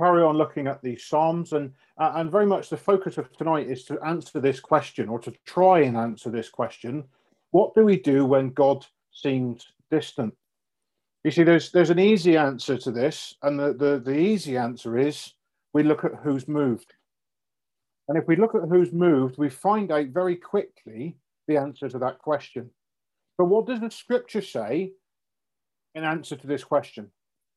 carry on looking at these Psalms, and uh, and very much the focus of tonight is to answer this question, or to try and answer this question: What do we do when God seems distant? You see, there's there's an easy answer to this, and the, the, the easy answer is we look at who's moved. And if we look at who's moved, we find out very quickly the answer to that question. But what does the scripture say in answer to this question?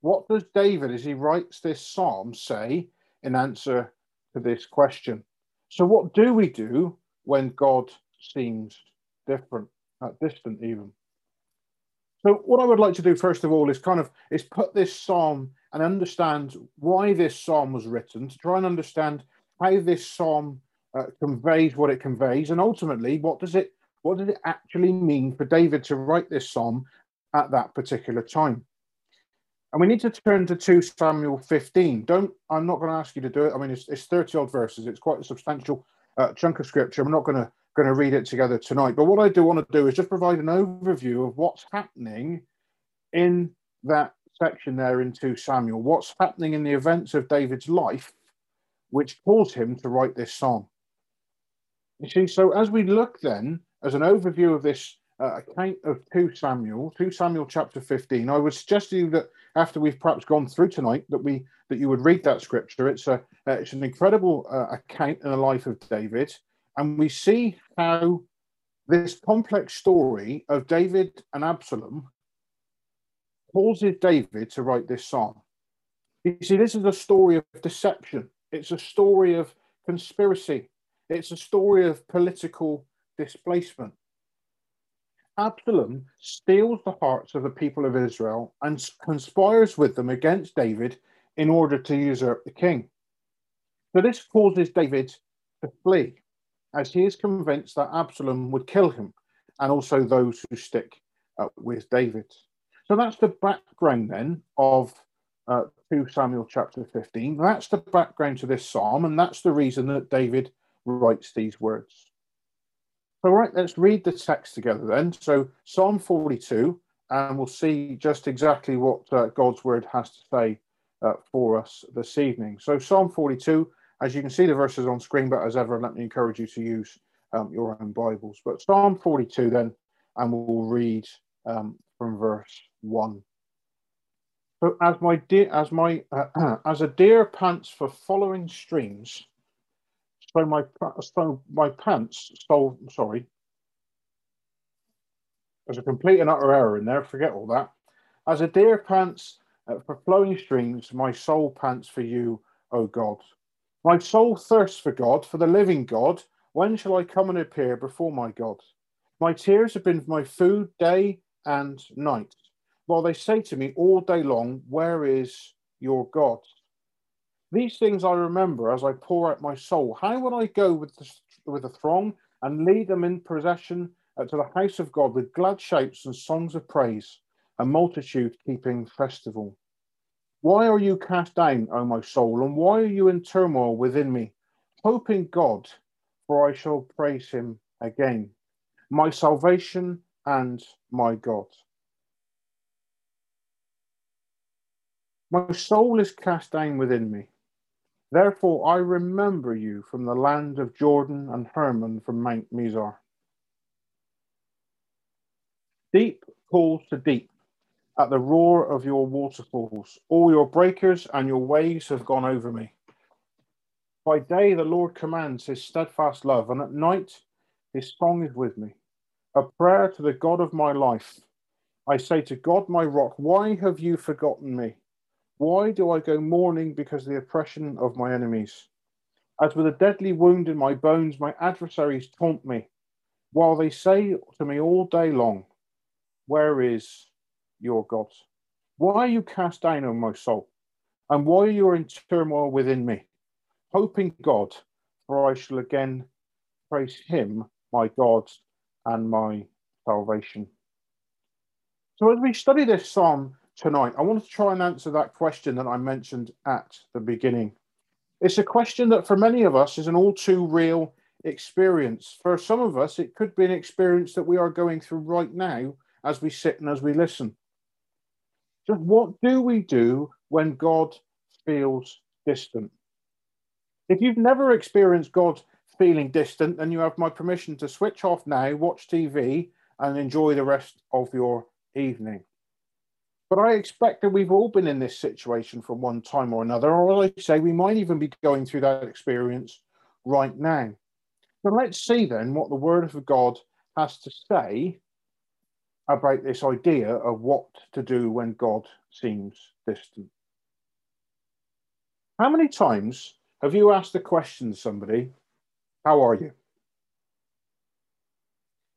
What does David, as he writes this psalm, say in answer to this question? So, what do we do when God seems different, uh, distant even? So, what I would like to do first of all is kind of is put this psalm and understand why this psalm was written, to try and understand how this psalm uh, conveys what it conveys, and ultimately, what does it what does it actually mean for David to write this psalm at that particular time? And we need to turn to 2 Samuel 15. Don't I'm not going to ask you to do it. I mean, it's, it's 30 odd verses. It's quite a substantial uh, chunk of scripture. I'm not going to going to read it together tonight. But what I do want to do is just provide an overview of what's happening in that section there in 2 Samuel, what's happening in the events of David's life, which caused him to write this song. You see, so as we look then, as an overview of this uh, account of 2 Samuel, 2 Samuel chapter 15, I would suggest to you that after we've perhaps gone through tonight, that we that you would read that scripture. It's a uh, it's an incredible uh, account in the life of David and we see how this complex story of David and Absalom causes David to write this psalm. You see, this is a story of deception, it's a story of conspiracy, it's a story of political displacement. Absalom steals the hearts of the people of Israel and conspires with them against David in order to usurp the king. So this causes David to flee as he is convinced that Absalom would kill him and also those who stick uh, with David. So that's the background then of uh, 2 Samuel chapter 15. That's the background to this psalm, and that's the reason that David writes these words. All right, let's read the text together then. So, Psalm 42, and we'll see just exactly what uh, God's word has to say uh, for us this evening. So, Psalm 42, as you can see the verses on screen, but as ever, let me encourage you to use um, your own Bibles. But Psalm 42 then, and we'll read um, from verse 1. So as my deer, as my uh, as a deer pants for following streams, so my so my pants. stole. sorry, there's a complete and utter error in there. Forget all that. As a deer pants uh, for flowing streams, my soul pants for you, O God. My soul thirsts for God, for the living God. When shall I come and appear before my God? My tears have been my food day and night, while they say to me all day long, Where is your God? These things I remember as I pour out my soul. How will I go with the, with the throng and lead them in procession uh, to the house of God with glad shouts and songs of praise, a multitude keeping festival? Why are you cast down, O my soul, and why are you in turmoil within me? Hope in God, for I shall praise him again, my salvation and my God. My soul is cast down within me. Therefore, I remember you from the land of Jordan and Hermon from Mount Mizar. Deep calls to deep at the roar of your waterfalls. All your breakers and your waves have gone over me. By day, the Lord commands his steadfast love, and at night, his song is with me, a prayer to the God of my life. I say to God, my rock, why have you forgotten me? Why do I go mourning because of the oppression of my enemies? As with a deadly wound in my bones, my adversaries taunt me, while they say to me all day long, Where is your God? Why are you cast down, O my soul? And why are you in turmoil within me? Hoping God, for I shall again praise him, my God and my salvation. So, as we study this psalm tonight, I want to try and answer that question that I mentioned at the beginning. It's a question that for many of us is an all too real experience. For some of us, it could be an experience that we are going through right now as we sit and as we listen. Just what do we do when God feels distant. If you've never experienced God feeling distant, then you have my permission to switch off now, watch TV, and enjoy the rest of your evening. But I expect that we've all been in this situation from one time or another, or I say we might even be going through that experience right now. So let's see then what the Word of God has to say about this idea of what to do when God seems distant. How many times have you asked the question to somebody, How are you?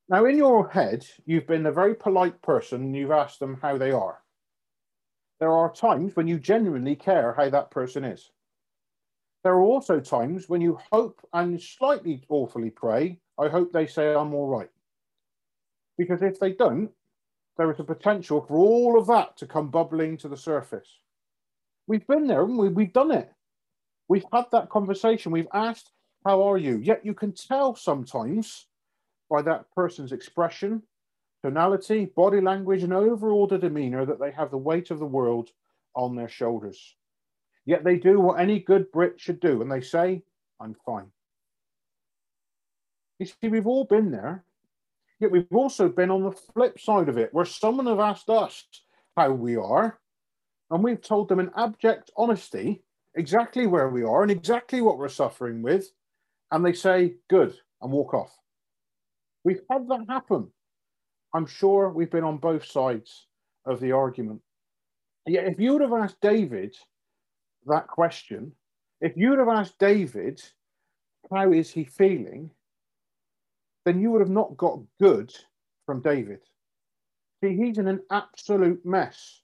Now, in your head, you've been a very polite person and you've asked them how they are. There are times when you genuinely care how that person is. There are also times when you hope and slightly awfully pray, I hope they say I'm all right. Because if they don't, there is a potential for all of that to come bubbling to the surface. We've been there, we? We've done it. We've had that conversation. We've asked, How are you? Yet you can tell sometimes by that person's expression, tonality, body language, and overall the demeanor that they have the weight of the world on their shoulders. Yet they do what any good Brit should do, and they say, I'm fine. You see, we've all been there. Yet we've also been on the flip side of it, where someone have asked us how we are, and we've told them in abject honesty exactly where we are and exactly what we're suffering with, and they say, good, and walk off. We've had that happen. I'm sure we've been on both sides of the argument. Yet, if you would have asked David that question, if you would have asked David, how is he feeling? then you would have not got good from David. See, he's in an absolute mess.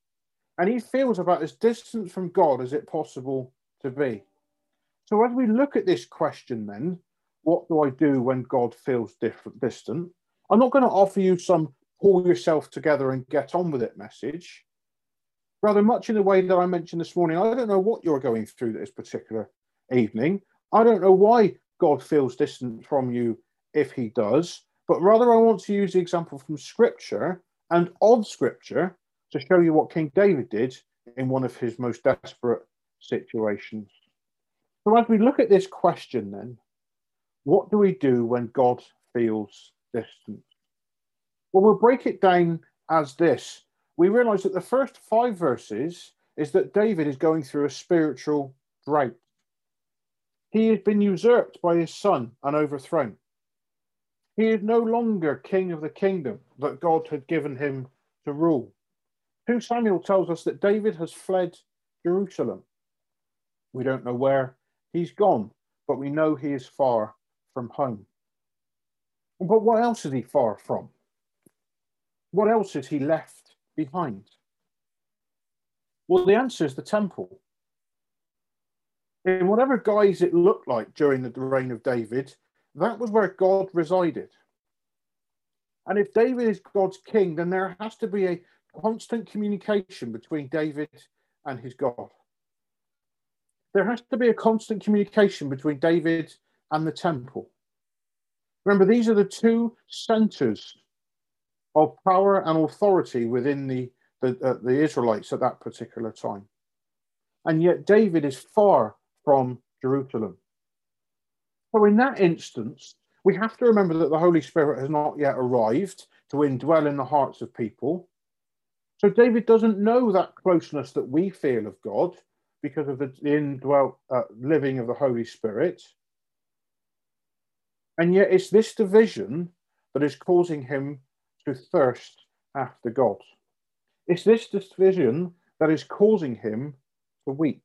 And he feels about as distant from God as it possible to be. So as we look at this question then, what do I do when God feels different, distant? I'm not going to offer you some pull yourself together and get on with it message. Rather, much in the way that I mentioned this morning, I don't know what you're going through this particular evening. I don't know why God feels distant from you if he does, but rather I want to use the example from Scripture and of Scripture to show you what King David did in one of his most desperate situations. So, as we look at this question, then, what do we do when God feels distant? Well, we'll break it down as this. We realize that the first five verses is that David is going through a spiritual drought. He has been usurped by his son and overthrown. He is no longer king of the kingdom that God had given him to rule. 2 Samuel tells us that David has fled Jerusalem. We don't know where he's gone, but we know he is far from home. But what else is he far from? What else is he left behind? Well, the answer is the temple. In whatever guise it looked like during the reign of David, that was where God resided. And if David is God's king, then there has to be a constant communication between David and his God. There has to be a constant communication between David and the temple. Remember, these are the two centers of power and authority within the, the, uh, the Israelites at that particular time. And yet, David is far from Jerusalem. So, in that instance, we have to remember that the Holy Spirit has not yet arrived to indwell in the hearts of people. So, David doesn't know that closeness that we feel of God because of the indwell uh, living of the Holy Spirit. And yet, it's this division that is causing him to thirst after God. It's this division that is causing him to weep.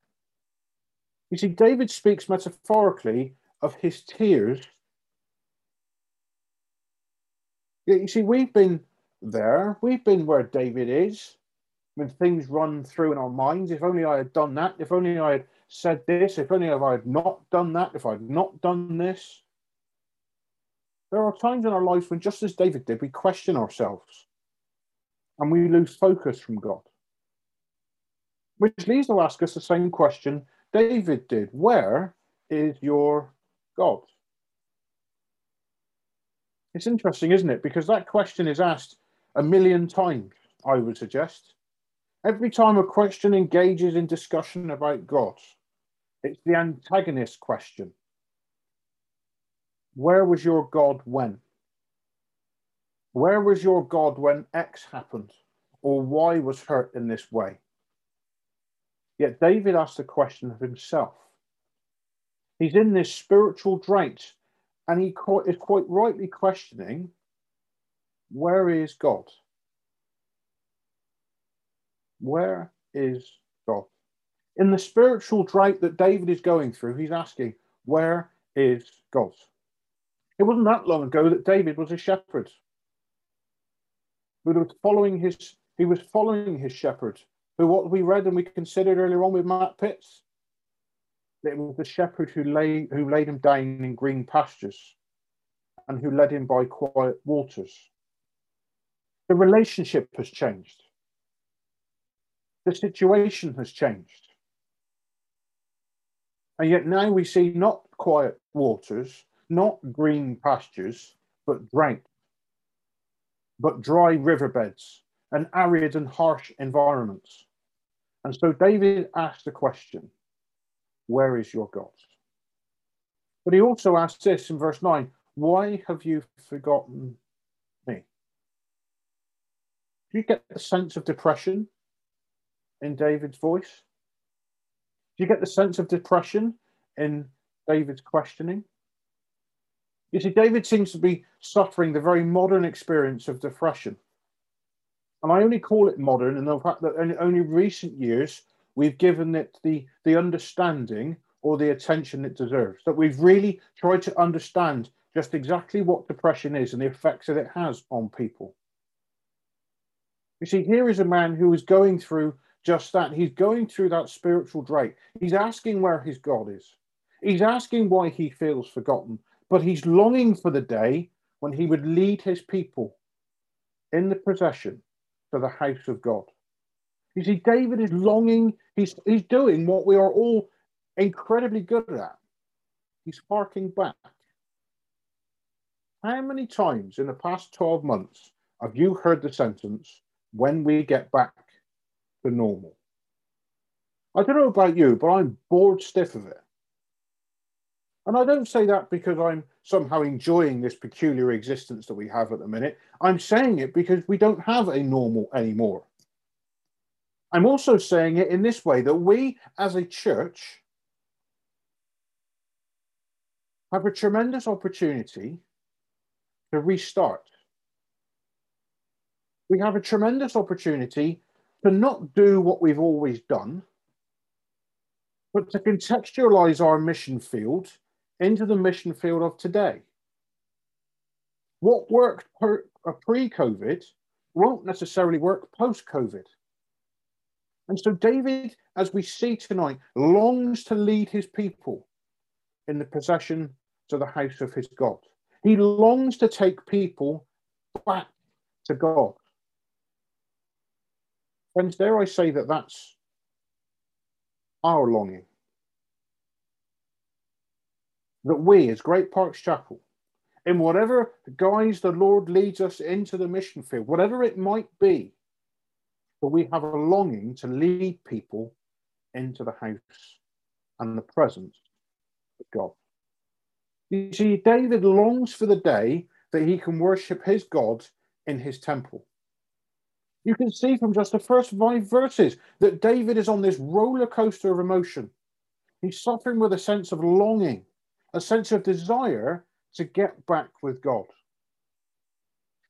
You see, David speaks metaphorically of his tears. You see, we've been there, we've been where David is when things run through in our minds. If only I had done that, if only I had said this, if only I had not done that, if I had not done this. There are times in our lives when, just as David did, we question ourselves and we lose focus from God. Which leads to ask us the same question David did Where is your God? It's interesting, isn't it? Because that question is asked a million times, I would suggest. Every time a question engages in discussion about God, It's the antagonist question. Where was your God when? Where was your God when X happened or Y was hurt in this way? Yet David asked the question of himself. He's in this spiritual drought and he is quite rightly questioning where is God? Where is God? In the spiritual drought that David is going through, he's asking, Where is God? It wasn't that long ago that David was a shepherd. But was following his, he was following his shepherd, who what we read and we considered earlier on with Matt Pitts. It was the shepherd who lay who laid him down in green pastures and who led him by quiet waters. The relationship has changed. The situation has changed. And yet now we see not quiet waters, not green pastures, but drought, but dry riverbeds and arid and harsh environments. And so David asked the question, Where is your God? But he also asked this in verse 9 Why have you forgotten me? Do you get the sense of depression in David's voice? Do you get the sense of depression in David's questioning? You see, David seems to be suffering the very modern experience of depression. And I only call it modern in the fact that in only recent years we've given it the, the understanding or the attention it deserves. That we've really tried to understand just exactly what depression is and the effects that it has on people. You see, here is a man who is going through just that. He's going through that spiritual drought. He's asking where his God is. He's asking why he feels forgotten, but he's longing for the day when he would lead his people in the procession to the house of God. You see, David is longing, he's, he's doing what we are all incredibly good at. He's harking back. How many times in the past 12 months have you heard the sentence, when we get back to normal. I don't know about you, but I'm bored stiff of it. And I don't say that because I'm somehow enjoying this peculiar existence that we have at the minute. I'm saying it because we don't have a normal anymore. I'm also saying it in this way that we as a church have a tremendous opportunity to restart. We have a tremendous opportunity to not do what we've always done, but to contextualize our mission field into the mission field of today. What worked uh, pre COVID won't necessarily work post COVID. And so, David, as we see tonight, longs to lead his people in the possession to the house of his God. He longs to take people back to God. Friends, dare I say that that's our longing. That we, as Great Parks Chapel, in whatever guise the Lord leads us into the mission field, whatever it might be, that we have a longing to lead people into the house and the presence of God. You see, David longs for the day that he can worship his God in his temple. You can see from just the first five verses that David is on this roller coaster of emotion. He's suffering with a sense of longing, a sense of desire to get back with God.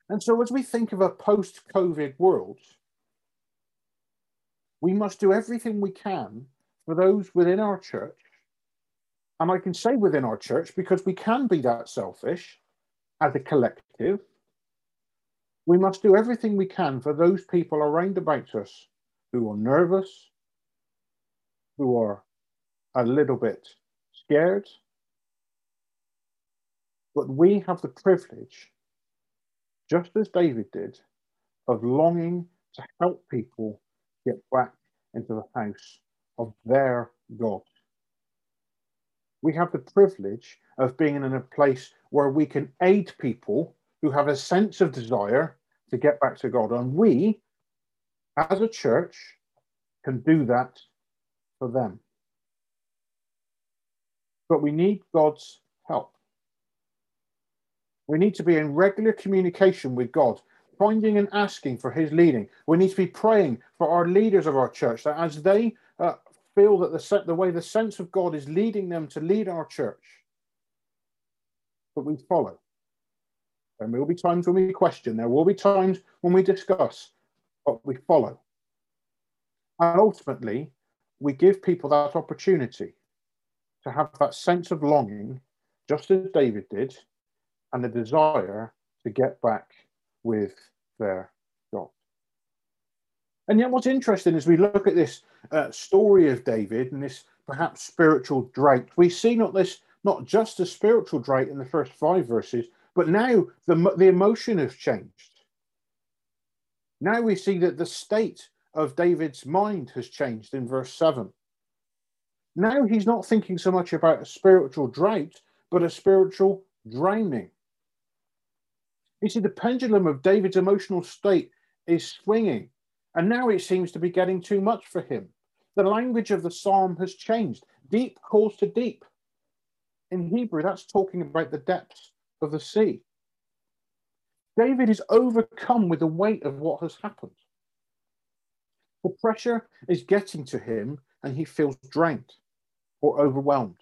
And so, as we think of a post COVID world, we must do everything we can for those within our church. And I can say within our church because we can be that selfish as a collective we must do everything we can for those people around about us who are nervous, who are a little bit scared. But we have the privilege, just as David did, of longing to help people get back into the house of their God. We have the privilege of being in a place where we can aid people who have a sense of desire to get back to God. And we, as a church, can do that for them. but we need God's help. We need to be in regular communication with God, finding and asking for His leading. We need to be praying for our leaders of our church that as they uh, feel that the, the way the sense of God is leading them to lead our church, that we follow. There will be times when we question, there will be times when we discuss, but we follow. And ultimately, we give people that opportunity to have that sense of longing, just as David did, and the desire to get back with their God. And yet, what's interesting is we look at this uh, story of David and this perhaps spiritual drought. We see not this not just a spiritual drought in the first five verses, but now the the emotion has changed. Now we see that the state of David's mind has changed in verse seven. Now he's not thinking so much about a spiritual drought, but a spiritual drowning. You see, the pendulum of David's emotional state is swinging, and now it seems to be getting too much for him. The language of the psalm has changed. Deep calls to deep. In Hebrew, that's talking about the depths of the sea. David is overcome with the weight of what has happened. The pressure is getting to him, and he feels drained or overwhelmed.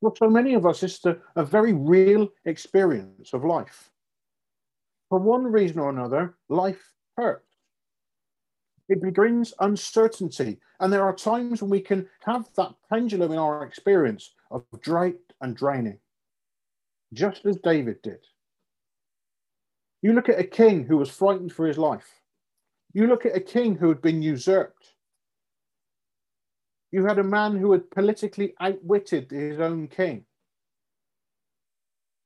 For so many of us, it's a, a very real experience of life for one reason or another, life hurts. It brings uncertainty. And there are times when we can have that pendulum in our experience of drought and draining, just as David did. You look at a king who was frightened for his life. You look at a king who had been usurped. You had a man who had politically outwitted his own king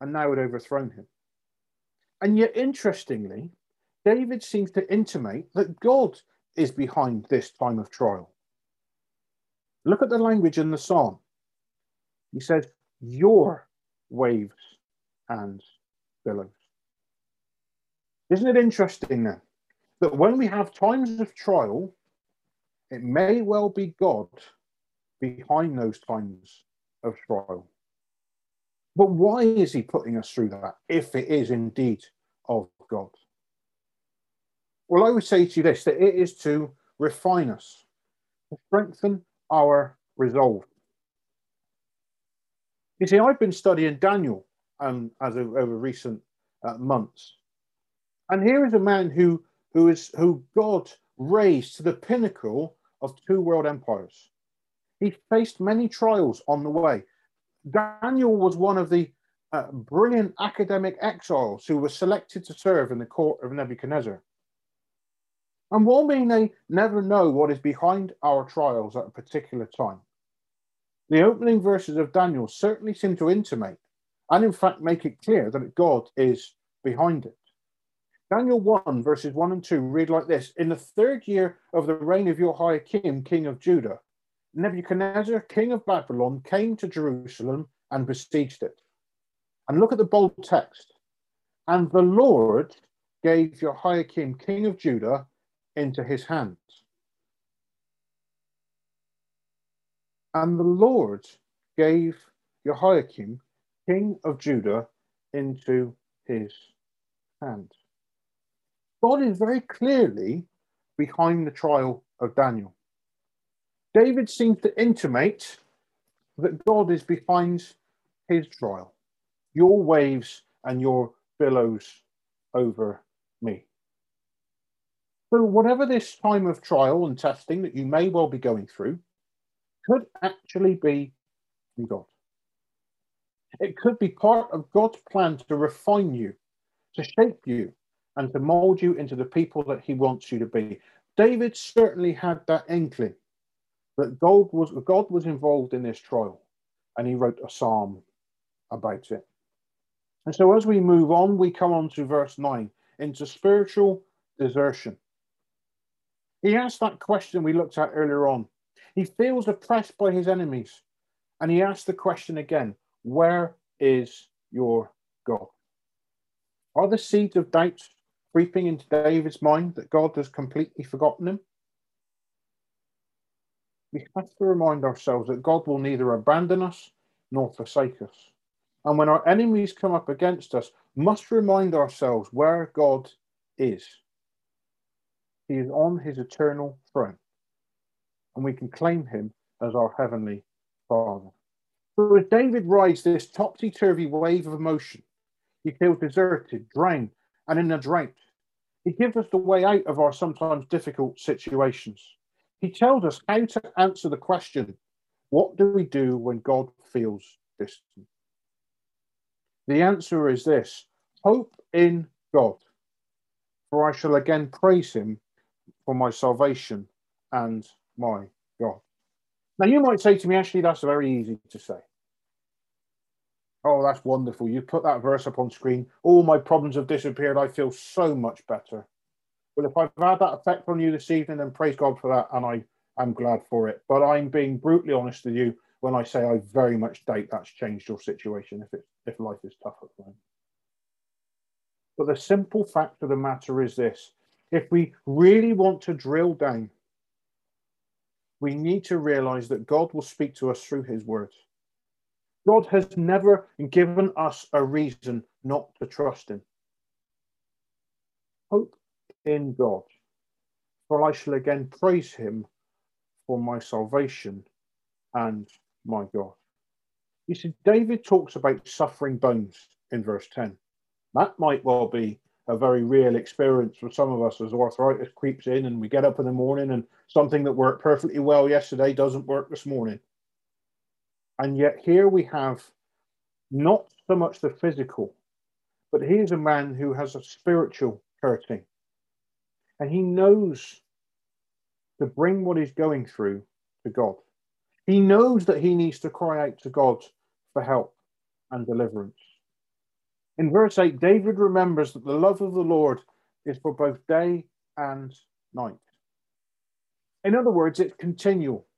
and now had overthrown him. And yet, interestingly, David seems to intimate that God is behind this time of trial. Look at the language in the psalm. He says, Your waves and billows. Isn't it interesting then that when we have times of trial, it may well be God behind those times of trial? But why is he putting us through that if it is indeed of God? Well, I would say to you this that it is to refine us, to strengthen our resolve. You see, I've been studying Daniel um, as of, over recent uh, months, and here is a man who who is who God raised to the pinnacle of two world empires. He faced many trials on the way. Daniel was one of the uh, brilliant academic exiles who were selected to serve in the court of Nebuchadnezzar. And while we may never know what is behind our trials at a particular time, the opening verses of Daniel certainly seem to intimate, and in fact make it clear, that God is behind it. Daniel 1, verses 1 and 2 read like this In the third year of the reign of your Jehoiakim, king of Judah, Nebuchadnezzar, king of Babylon, came to Jerusalem and besieged it. And look at the bold text. And the Lord gave Jehoiakim, king of Judah, into his hands. And the Lord gave Jehoiakim, king of Judah, into his hands. God is very clearly behind the trial of Daniel. David seems to intimate that God is behind his trial, your waves and your billows over me. So, whatever this time of trial and testing that you may well be going through could actually be from God. It could be part of God's plan to refine you, to shape you, and to mold you into the people that he wants you to be. David certainly had that inkling that God was God was involved in this trial, and he wrote a psalm about it. And so as we move on, we come on to verse 9 into spiritual desertion. He asks that question we looked at earlier on. He feels oppressed by his enemies, and he asks the question again Where is your God? Are the seeds of doubt creeping into David's mind that God has completely forgotten him? We have to remind ourselves that God will neither abandon us nor forsake us. And when our enemies come up against us, must remind ourselves where God is. He is on his eternal throne, and we can claim him as our heavenly Father. So as David rides this topsy turvy wave of emotion, he feels deserted, drowned, and in a drought. He gives us the way out of our sometimes difficult situations. He tells us how to answer the question what do we do when God feels distant? The answer is this hope in God, for I shall again praise him for my salvation and my God. Now, you might say to me, actually, that's very easy to say. Oh, that's wonderful. You put that verse up on screen. All my problems have disappeared. I feel so much better. Well, if I've had that effect on you this evening, then praise God for that. And I am glad for it. But I'm being brutally honest with you when I say I very much doubt that's changed your situation if, it, if life is tough at the moment. But the simple fact of the matter is this if we really want to drill down, we need to realize that God will speak to us through his word. God has never given us a reason not to trust him. Hope in God, for I shall again praise him for my salvation and my God. You see, David talks about suffering bones in verse 10. That might well be a very real experience for some of us as arthritis creeps in and we get up in the morning and something that worked perfectly well yesterday doesn't work this morning. And yet here we have not so much the physical, but he is a man who has a spiritual hurting. And he knows to bring what he's going through to God. He knows that he needs to cry out to God for help and deliverance. In verse 8, David remembers that the love of the Lord is for both day and night. In other words, it's continual.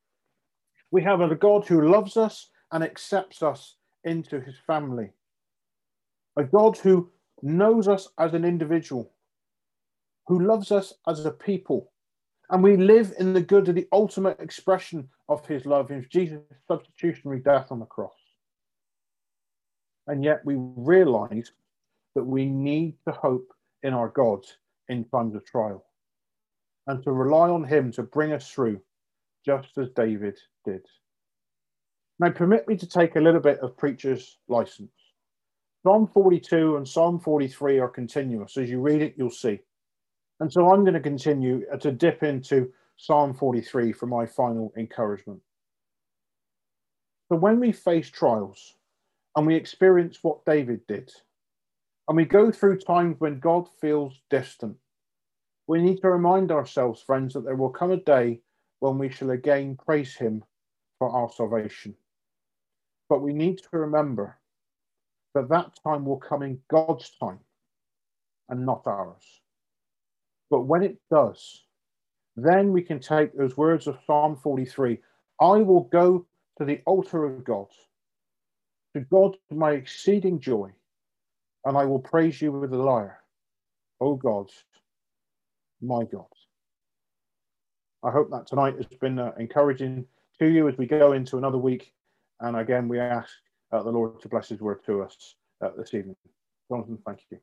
We have a God who loves us and accepts us into his family, a God who knows us as an individual, who loves us as a people, and we live in the good of the ultimate expression of his love in Jesus' substitutionary death on the cross. And yet we realize that we need to hope in our God in times of trial and to rely on him to bring us through, just as David did. Now, permit me to take a little bit of preacher's license. Psalm 42 and Psalm 43 are continuous. As you read it, you'll see. And so I'm going to continue to dip into Psalm 43 for my final encouragement. So when we face trials and we experience what David did, and we go through times when God feels distant, we need to remind ourselves, friends, that there will come a day when we shall again praise him for our salvation. But we need to remember that that time will come in God's time and not ours. But when it does, then we can take those words of Psalm 43 I will go to the altar of God, to God my exceeding joy, and I will praise you with the lyre. O God, my God. I hope that tonight has been uh, encouraging to you as we go into another week. And again, we ask uh, the Lord to bless his word to us uh, this evening. Jonathan, thank you.